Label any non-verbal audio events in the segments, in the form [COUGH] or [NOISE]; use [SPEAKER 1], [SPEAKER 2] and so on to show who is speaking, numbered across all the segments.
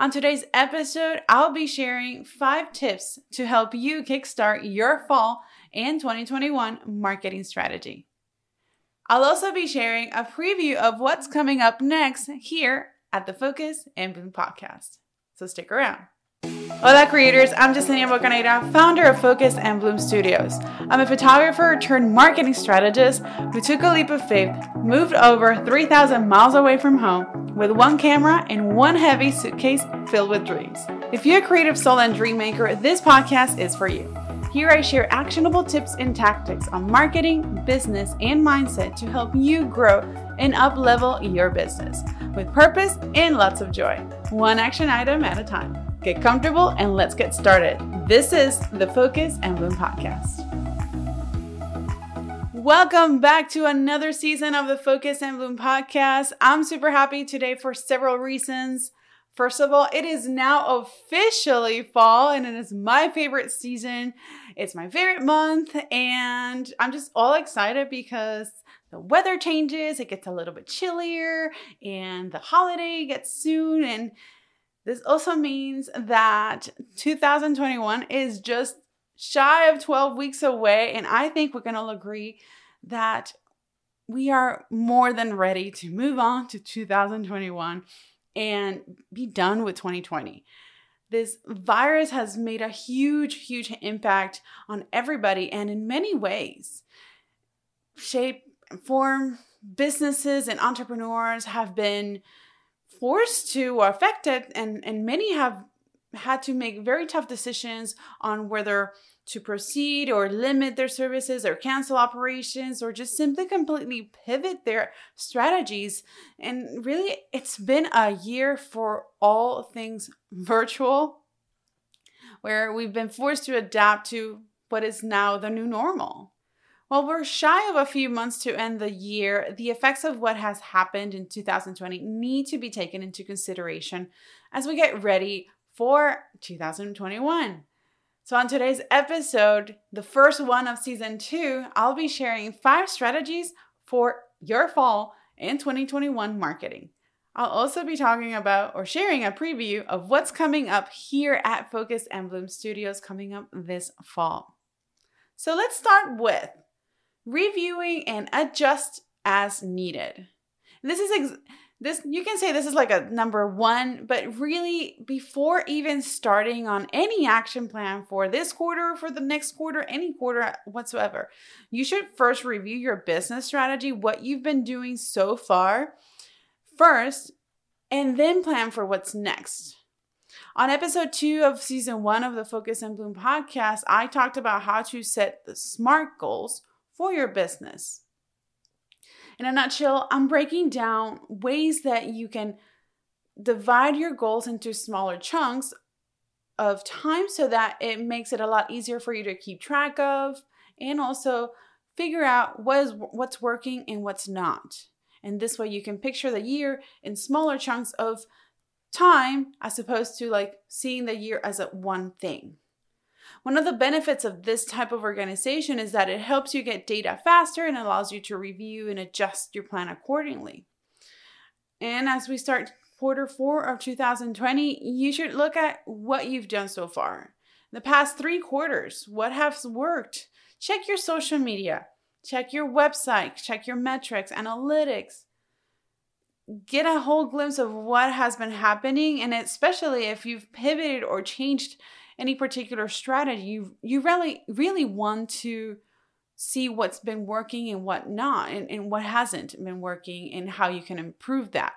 [SPEAKER 1] On today's episode, I'll be sharing five tips to help you kickstart your fall and 2021 marketing strategy. I'll also be sharing a preview of what's coming up next here at the Focus and Bloom podcast. So stick around. Hola creators, I'm Jasenia Bocaneira, founder of Focus and Bloom Studios. I'm a photographer turned marketing strategist who took a leap of faith, moved over 3,000 miles away from home with one camera and one heavy suitcase filled with dreams. If you're a creative soul and dream maker, this podcast is for you. Here I share actionable tips and tactics on marketing, business, and mindset to help you grow and up level your business with purpose and lots of joy, one action item at a time. Get comfortable and let's get started. This is the Focus and Bloom podcast. Welcome back to another season of the Focus and Bloom podcast. I'm super happy today for several reasons. First of all, it is now officially fall and it is my favorite season. It's my favorite month, and I'm just all excited because the weather changes, it gets a little bit chillier, and the holiday gets soon. And this also means that 2021 is just shy of 12 weeks away, and I think we're gonna agree that we are more than ready to move on to 2021 and be done with 2020. This virus has made a huge, huge impact on everybody and in many ways. Shape form businesses and entrepreneurs have been forced to or affected, and, and many have had to make very tough decisions on whether to proceed or limit their services or cancel operations or just simply completely pivot their strategies. And really, it's been a year for all things virtual, where we've been forced to adapt to what is now the new normal. While we're shy of a few months to end the year, the effects of what has happened in 2020 need to be taken into consideration as we get ready for 2021. So, on today's episode, the first one of season two, I'll be sharing five strategies for your fall and 2021 marketing. I'll also be talking about or sharing a preview of what's coming up here at Focus and Bloom Studios coming up this fall. So, let's start with reviewing and adjust as needed. This is ex- this you can say this is like a number one but really before even starting on any action plan for this quarter for the next quarter any quarter whatsoever you should first review your business strategy what you've been doing so far first and then plan for what's next on episode two of season one of the Focus and Bloom podcast, I talked about how to set the SMART goals for your business. In a nutshell, I'm breaking down ways that you can divide your goals into smaller chunks of time so that it makes it a lot easier for you to keep track of and also figure out what is what's working and what's not. And this way you can picture the year in smaller chunks of time as opposed to like seeing the year as a one thing. One of the benefits of this type of organization is that it helps you get data faster and allows you to review and adjust your plan accordingly. And as we start quarter four of 2020, you should look at what you've done so far. The past three quarters, what has worked? Check your social media, check your website, check your metrics, analytics. Get a whole glimpse of what has been happening, and especially if you've pivoted or changed any particular strategy, you you really really want to see what's been working and what not and, and what hasn't been working and how you can improve that.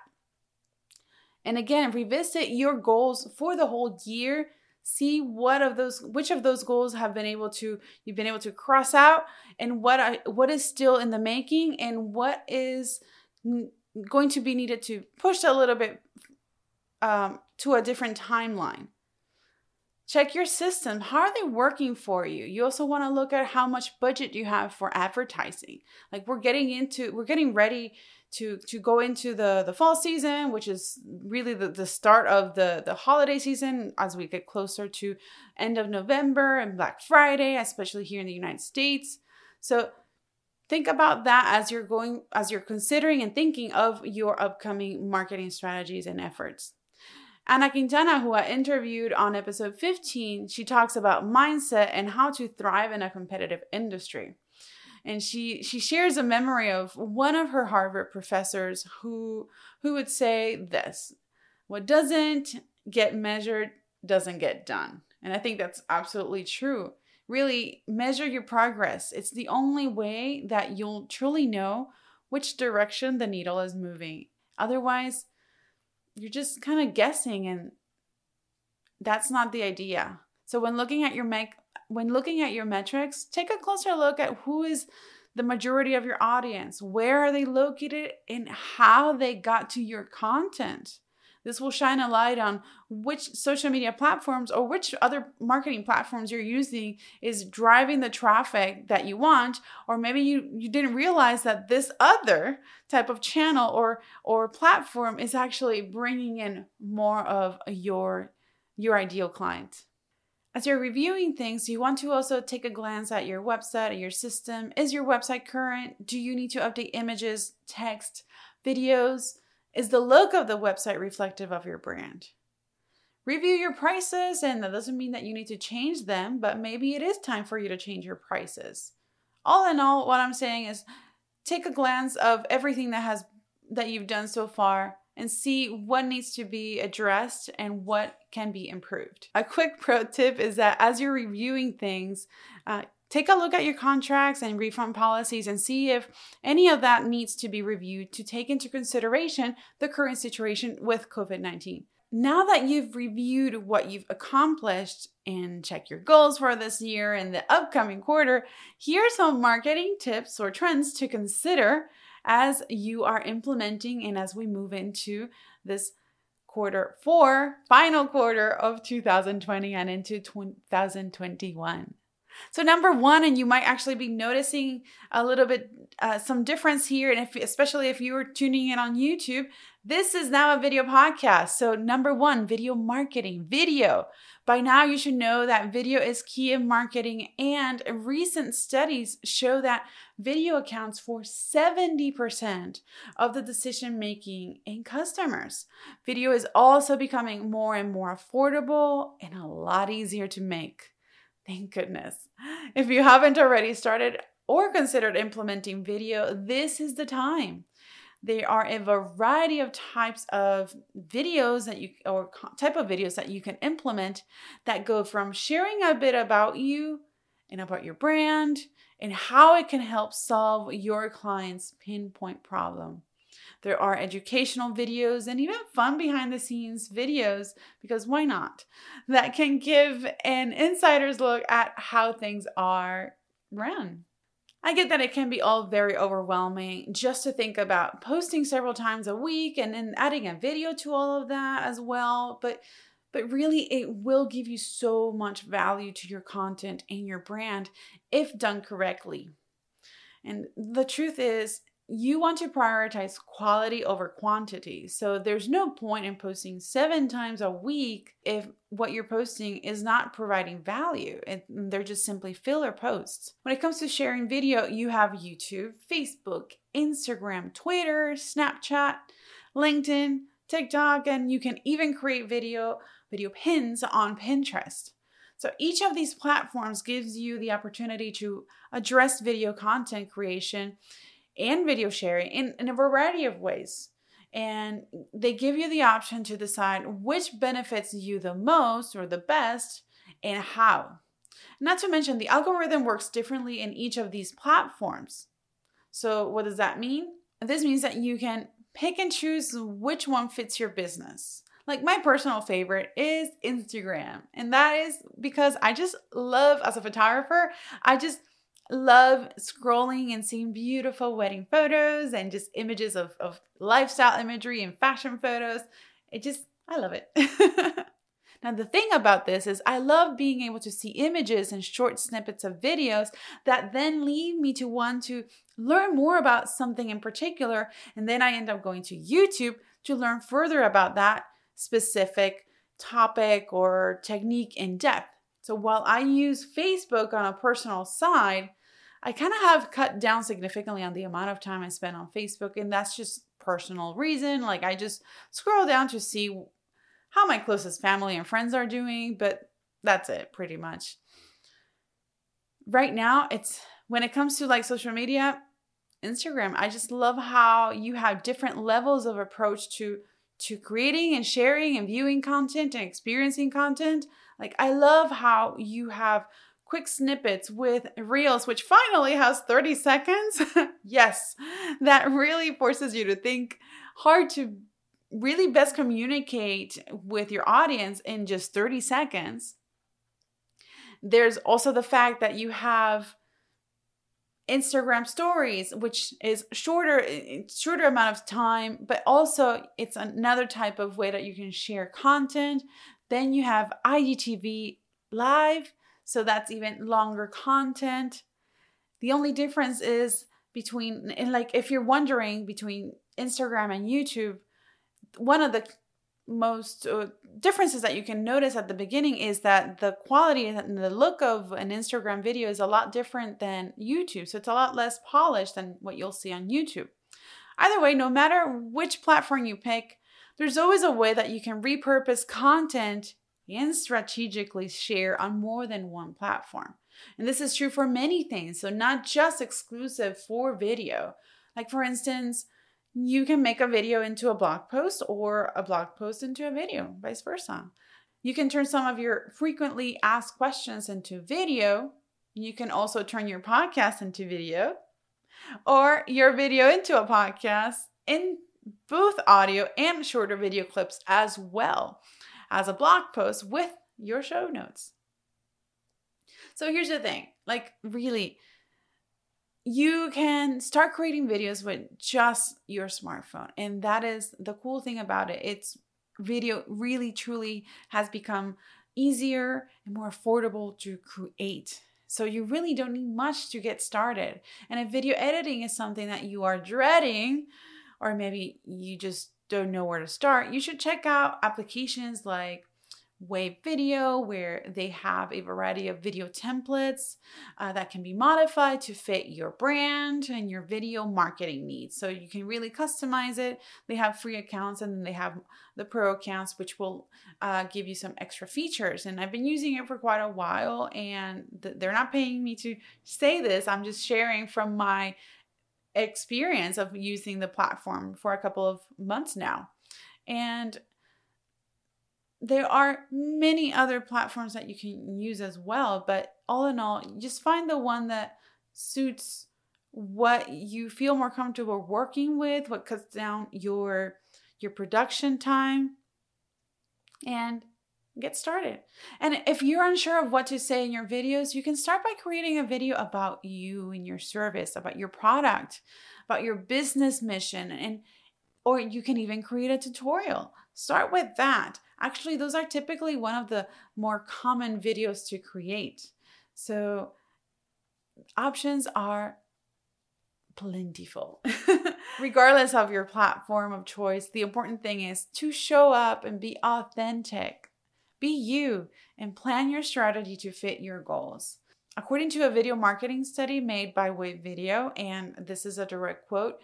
[SPEAKER 1] And again, revisit your goals for the whole year. See what of those which of those goals have been able to you've been able to cross out and what I, what is still in the making and what is going to be needed to push a little bit um, to a different timeline. Check your system. How are they working for you? You also want to look at how much budget you have for advertising. Like we're getting into, we're getting ready to to go into the the fall season, which is really the, the start of the the holiday season as we get closer to end of November and Black Friday, especially here in the United States. So think about that as you're going as you're considering and thinking of your upcoming marketing strategies and efforts. Ana Quintana, who I interviewed on episode 15, she talks about mindset and how to thrive in a competitive industry. And she she shares a memory of one of her Harvard professors who who would say this, what doesn't get measured doesn't get done. And I think that's absolutely true. Really measure your progress. It's the only way that you'll truly know which direction the needle is moving. Otherwise, you're just kind of guessing and that's not the idea. So when looking at your make when looking at your metrics, take a closer look at who is the majority of your audience, where are they located and how they got to your content. This will shine a light on which social media platforms or which other marketing platforms you're using is driving the traffic that you want or maybe you you didn't realize that this other type of channel or or platform is actually bringing in more of your your ideal client. As you're reviewing things, you want to also take a glance at your website and your system. Is your website current? Do you need to update images, text, videos? Is the look of the website reflective of your brand? Review your prices, and that doesn't mean that you need to change them, but maybe it is time for you to change your prices. All in all, what I'm saying is take a glance of everything that has that you've done so far and see what needs to be addressed and what can be improved. A quick pro tip is that as you're reviewing things, uh, Take a look at your contracts and refund policies and see if any of that needs to be reviewed to take into consideration the current situation with COVID 19. Now that you've reviewed what you've accomplished and check your goals for this year and the upcoming quarter, here are some marketing tips or trends to consider as you are implementing and as we move into this quarter four, final quarter of 2020 and into 2021. So number one, and you might actually be noticing a little bit uh, some difference here, and if especially if you were tuning in on YouTube, this is now a video podcast. So number one, video marketing, video. By now, you should know that video is key in marketing, and recent studies show that video accounts for 70% of the decision making in customers. Video is also becoming more and more affordable and a lot easier to make. Thank goodness. If you haven't already started or considered implementing video, this is the time. There are a variety of types of videos that you or type of videos that you can implement that go from sharing a bit about you and about your brand and how it can help solve your client's pinpoint problem. There are educational videos and even fun behind the scenes videos, because why not? That can give an insider's look at how things are run. I get that it can be all very overwhelming just to think about posting several times a week and then adding a video to all of that as well, but but really it will give you so much value to your content and your brand if done correctly. And the truth is, you want to prioritize quality over quantity. So there's no point in posting seven times a week if what you're posting is not providing value and they're just simply filler posts. When it comes to sharing video, you have YouTube, Facebook, Instagram, Twitter, Snapchat, LinkedIn, TikTok, and you can even create video video pins on Pinterest. So each of these platforms gives you the opportunity to address video content creation and video sharing in, in a variety of ways. And they give you the option to decide which benefits you the most or the best and how. Not to mention, the algorithm works differently in each of these platforms. So, what does that mean? This means that you can pick and choose which one fits your business. Like, my personal favorite is Instagram, and that is because I just love, as a photographer, I just love scrolling and seeing beautiful wedding photos and just images of, of lifestyle imagery and fashion photos. It just, I love it. [LAUGHS] now, the thing about this is, I love being able to see images and short snippets of videos that then lead me to want to learn more about something in particular. And then I end up going to YouTube to learn further about that specific topic or technique in depth. So while I use Facebook on a personal side, I kind of have cut down significantly on the amount of time I spend on Facebook, and that's just personal reason. Like I just scroll down to see how my closest family and friends are doing, but that's it pretty much. Right now, it's when it comes to like social media, Instagram, I just love how you have different levels of approach to to creating and sharing and viewing content and experiencing content. Like I love how you have quick snippets with Reels, which finally has 30 seconds. [LAUGHS] yes, that really forces you to think hard to really best communicate with your audience in just 30 seconds. There's also the fact that you have Instagram stories, which is shorter, shorter amount of time, but also it's another type of way that you can share content. Then you have IGTV live, so that's even longer content. The only difference is between, and like if you're wondering between Instagram and YouTube, one of the most uh, differences that you can notice at the beginning is that the quality and the look of an Instagram video is a lot different than YouTube. So it's a lot less polished than what you'll see on YouTube. Either way, no matter which platform you pick, there's always a way that you can repurpose content and strategically share on more than one platform. And this is true for many things, so not just exclusive for video. Like, for instance, you can make a video into a blog post or a blog post into a video, vice versa. You can turn some of your frequently asked questions into video. You can also turn your podcast into video or your video into a podcast in both audio and shorter video clips as well as a blog post with your show notes. So here's the thing like, really, you can start creating videos with just your smartphone. And that is the cool thing about it. It's video really truly has become easier and more affordable to create. So you really don't need much to get started. And if video editing is something that you are dreading, or maybe you just don't know where to start, you should check out applications like Wave Video, where they have a variety of video templates uh, that can be modified to fit your brand and your video marketing needs. So you can really customize it. They have free accounts and then they have the pro accounts, which will uh, give you some extra features. And I've been using it for quite a while, and th- they're not paying me to say this. I'm just sharing from my experience of using the platform for a couple of months now. And there are many other platforms that you can use as well, but all in all, just find the one that suits what you feel more comfortable working with, what cuts down your your production time and get started. And if you're unsure of what to say in your videos, you can start by creating a video about you and your service, about your product, about your business mission and or you can even create a tutorial. Start with that. Actually, those are typically one of the more common videos to create. So, options are plentiful. [LAUGHS] Regardless of your platform of choice, the important thing is to show up and be authentic. Be you and plan your strategy to fit your goals. According to a video marketing study made by Wave Video, and this is a direct quote,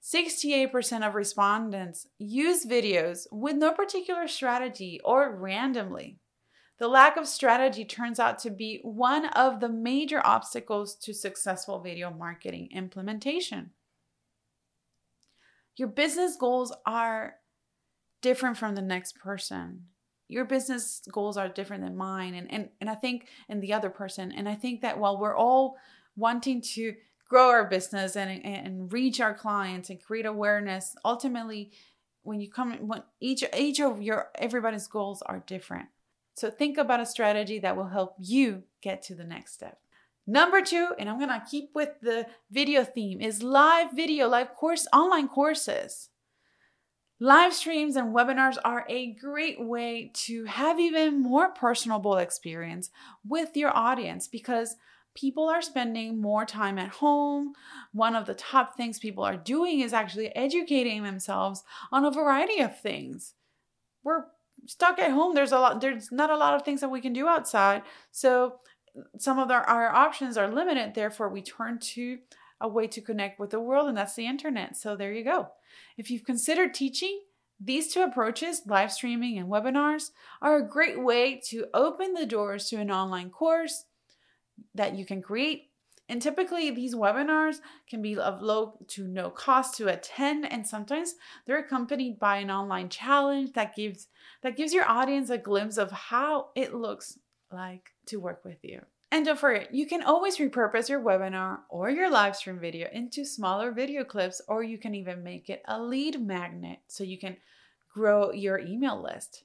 [SPEAKER 1] 68% of respondents use videos with no particular strategy or randomly. The lack of strategy turns out to be one of the major obstacles to successful video marketing implementation. Your business goals are different from the next person. Your business goals are different than mine and, and, and I think and the other person. And I think that while we're all wanting to grow our business and and reach our clients and create awareness ultimately when you come when each each of your everybody's goals are different so think about a strategy that will help you get to the next step number two and i'm gonna keep with the video theme is live video live course online courses Live streams and webinars are a great way to have even more personable experience with your audience because people are spending more time at home. One of the top things people are doing is actually educating themselves on a variety of things. We're stuck at home. There's a lot there's not a lot of things that we can do outside. So some of our, our options are limited. Therefore, we turn to a way to connect with the world, and that's the internet. So there you go. If you've considered teaching, These two approaches, live streaming and webinars, are a great way to open the doors to an online course that you can create. And typically, these webinars can be of low to no cost to attend, and sometimes they're accompanied by an online challenge that gives that gives your audience a glimpse of how it looks like to work with you. And don't forget, you can always repurpose your webinar or your live stream video into smaller video clips, or you can even make it a lead magnet so you can grow your email list.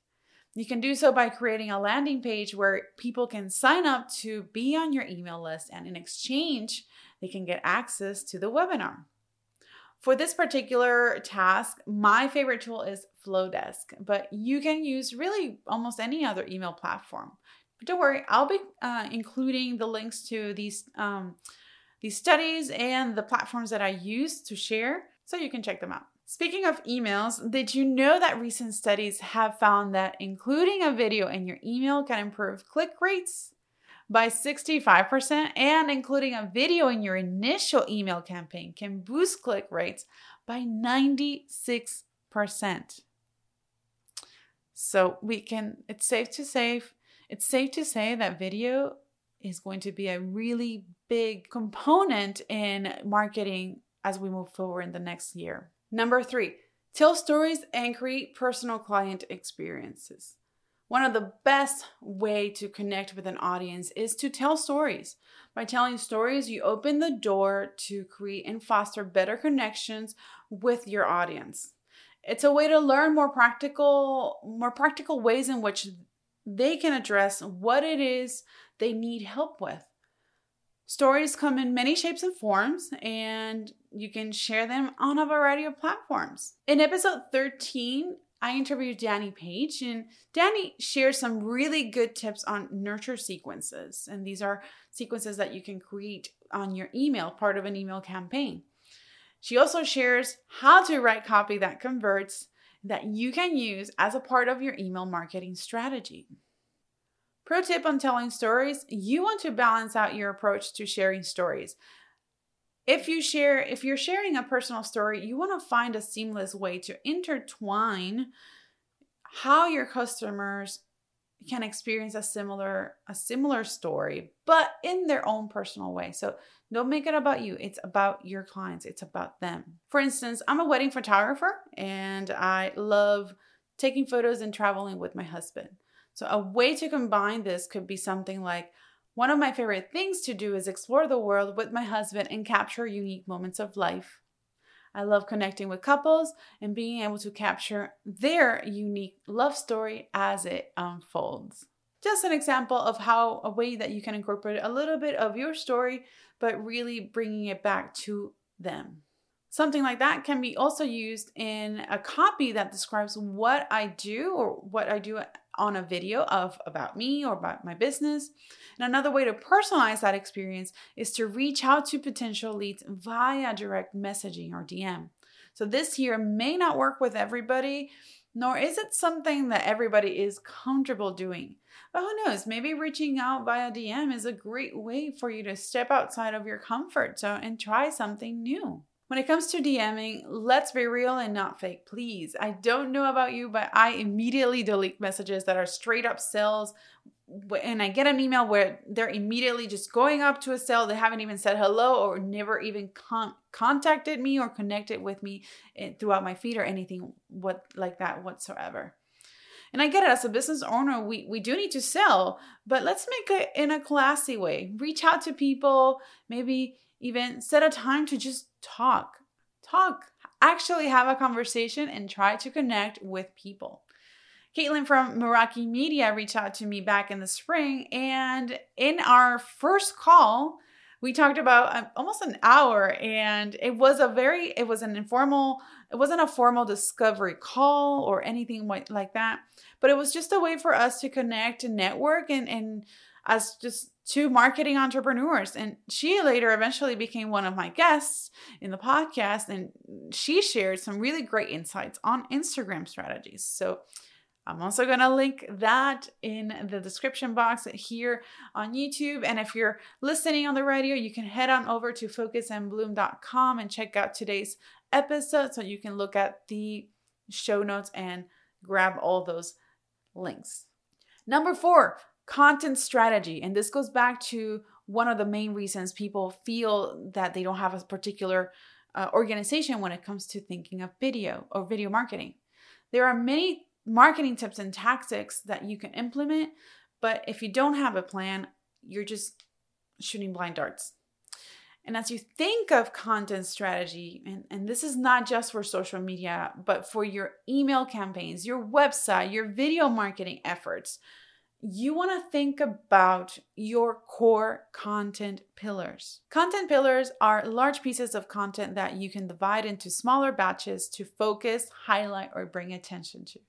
[SPEAKER 1] You can do so by creating a landing page where people can sign up to be on your email list, and in exchange, they can get access to the webinar. For this particular task, my favorite tool is Flodesk, but you can use really almost any other email platform. But don't worry, I'll be uh, including the links to these um, these studies and the platforms that I use to share, so you can check them out. Speaking of emails, did you know that recent studies have found that including a video in your email can improve click rates by 65% and including a video in your initial email campaign can boost click rates by 96%. So we can it's safe to say it's safe to say that video is going to be a really big component in marketing as we move forward in the next year. Number three, tell stories and create personal client experiences. One of the best way to connect with an audience is to tell stories. By telling stories, you open the door to create and foster better connections with your audience. It's a way to learn more practical more practical ways in which they can address what it is they need help with. Stories come in many shapes and forms, and you can share them on a variety of platforms. In episode 13, I interviewed Danny Page, and Danny shares some really good tips on nurture sequences. And these are sequences that you can create on your email, part of an email campaign. She also shares how to write copy that converts that you can use as a part of your email marketing strategy. Pro tip on telling stories you want to balance out your approach to sharing stories. If you share if you're sharing a personal story, you want to find a seamless way to intertwine how your customers can experience a similar a similar story but in their own personal way. So don't make it about you. It's about your clients. It's about them. For instance, I'm a wedding photographer and I love taking photos and traveling with my husband. So, a way to combine this could be something like one of my favorite things to do is explore the world with my husband and capture unique moments of life. I love connecting with couples and being able to capture their unique love story as it unfolds. Just an example of how a way that you can incorporate a little bit of your story, but really bringing it back to them. Something like that can be also used in a copy that describes what I do or what I do on a video of about me or about my business. And another way to personalize that experience is to reach out to potential leads via direct messaging or DM. So this here may not work with everybody, nor is it something that everybody is comfortable doing. But who knows, maybe reaching out via DM is a great way for you to step outside of your comfort zone and try something new. When it comes to DMing, let's be real and not fake, please. I don't know about you, but I immediately delete messages that are straight up sales. And I get an email where they're immediately just going up to a sale. They haven't even said hello or never even con- contacted me or connected with me eh, throughout my feed or anything what like that whatsoever. And I get it as a business owner, we, we do need to sell, but let's make it in a classy way. Reach out to people, maybe even set a time to just talk. Talk. Actually have a conversation and try to connect with people. Caitlin from Meraki Media reached out to me back in the spring, and in our first call, we talked about um, almost an hour, and it was a very, it was an informal, it wasn't a formal discovery call or anything like that, but it was just a way for us to connect and network and and as just two marketing entrepreneurs. And she later eventually became one of my guests in the podcast, and she shared some really great insights on Instagram strategies. So I'm also going to link that in the description box here on YouTube. And if you're listening on the radio, you can head on over to focusandbloom.com and check out today's episode so you can look at the show notes and grab all those links. Number four, content strategy. And this goes back to one of the main reasons people feel that they don't have a particular uh, organization when it comes to thinking of video or video marketing. There are many marketing tips and tactics that you can implement, but if you don't have a plan, you're just shooting blind darts. And as you think of content strategy, and, and this is not just for social media, but for your email campaigns, your website, your video marketing efforts, you want to think about your core content pillars. Content pillars are large pieces of content that you can divide into smaller batches to focus, highlight, or bring attention to.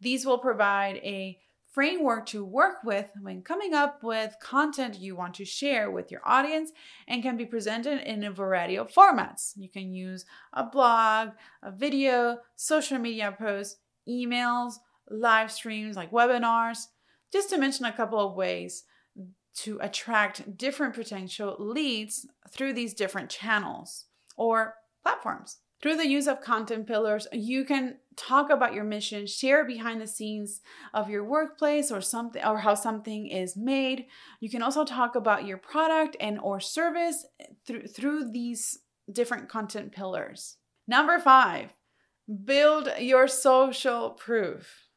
[SPEAKER 1] These will provide a framework to work with when coming up with content you want to share with your audience and can be presented in a variety of formats. You can use a blog, a video, social media posts, emails, live streams like webinars just to mention a couple of ways to attract different potential leads through these different channels or platforms. Through the use of content pillars, you can talk about your mission, share behind the scenes of your workplace or something or how something is made. You can also talk about your product and or service through through these different content pillars. Number 5, build your social proof.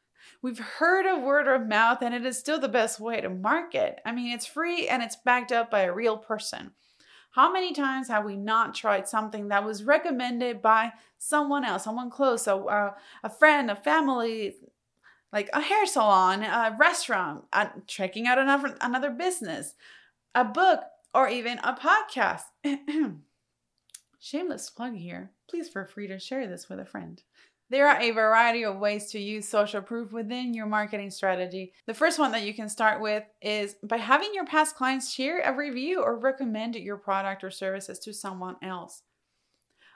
[SPEAKER 1] We've heard of word of mouth, and it is still the best way to market. I mean, it's free and it's backed up by a real person. How many times have we not tried something that was recommended by someone else, someone close, a, a, a friend, a family, like a hair salon, a restaurant, uh, checking out another, another business, a book, or even a podcast? [CLEARS THROAT] Shameless plug here. Please feel free to share this with a friend. There are a variety of ways to use social proof within your marketing strategy. The first one that you can start with is by having your past clients share a review or recommend your product or services to someone else.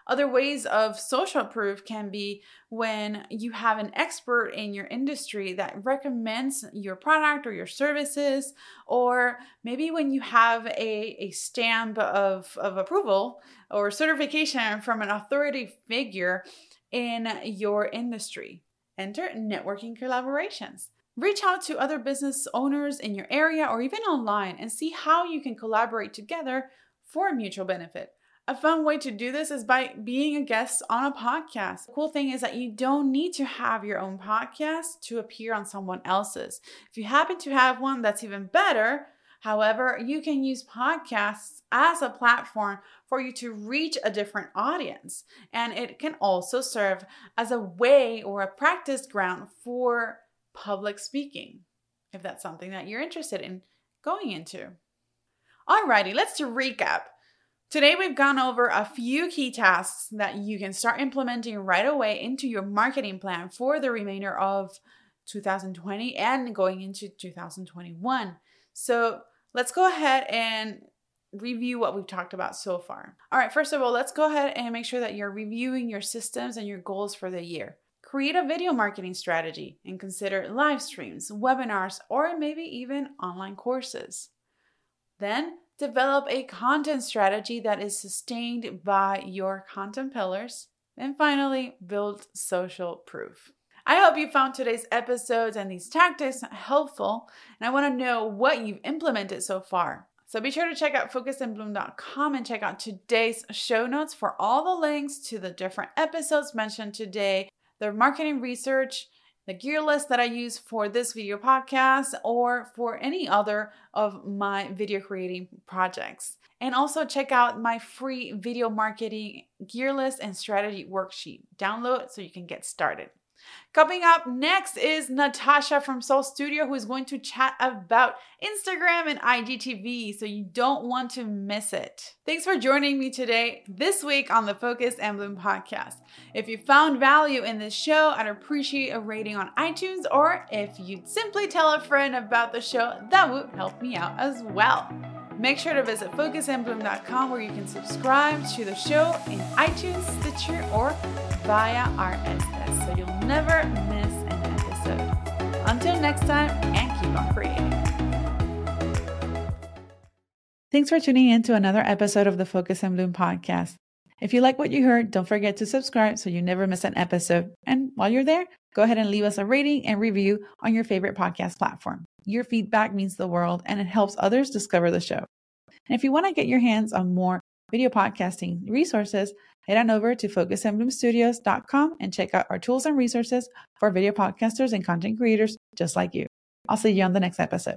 [SPEAKER 1] Other ways of social proof can be when you have an expert in your industry that recommends your product or your services, or maybe when you have a, a stamp of, of approval or certification from an authority figure in your industry. Enter networking collaborations. Reach out to other business owners in your area or even online and see how you can collaborate together for mutual benefit. A fun way to do this is by being a guest on a podcast. The cool thing is that you don't need to have your own podcast to appear on someone else's. If you happen to have one, that's even better. However, you can use podcasts as a platform for you to reach a different audience. And it can also serve as a way or a practice ground for public speaking, if that's something that you're interested in going into. Alrighty, let's recap. Today, we've gone over a few key tasks that you can start implementing right away into your marketing plan for the remainder of 2020 and going into 2021. So, let's go ahead and review what we've talked about so far. All right, first of all, let's go ahead and make sure that you're reviewing your systems and your goals for the year. Create a video marketing strategy and consider live streams, webinars, or maybe even online courses. Then, develop a content strategy that is sustained by your content pillars. And finally, build social proof. I hope you found today's episodes and these tactics helpful, and I want to know what you've implemented so far. So be sure to check out focusandbloom.com and check out today's show notes for all the links to the different episodes mentioned today, the marketing research, the gear list that I use for this video podcast, or for any other of my video creating projects. And also check out my free video marketing gear list and strategy worksheet. Download so you can get started. Coming up next is Natasha from Soul Studio, who is going to chat about Instagram and IGTV, so you don't want to miss it. Thanks for joining me today, this week on the Focus and Bloom podcast. If you found value in this show, I'd appreciate a rating on iTunes, or if you'd simply tell a friend about the show, that would help me out as well. Make sure to visit focusandbloom.com where you can subscribe to the show in iTunes, Stitcher, or via RSS so you'll never miss an episode. Until next time, and keep on creating. Thanks for tuning in to another episode of the Focus and Bloom podcast. If you like what you heard, don't forget to subscribe so you never miss an episode. And while you're there, go ahead and leave us a rating and review on your favorite podcast platform. Your feedback means the world and it helps others discover the show. And if you want to get your hands on more video podcasting resources, head on over to focusandbloomstudios.com and check out our tools and resources for video podcasters and content creators just like you. I'll see you on the next episode.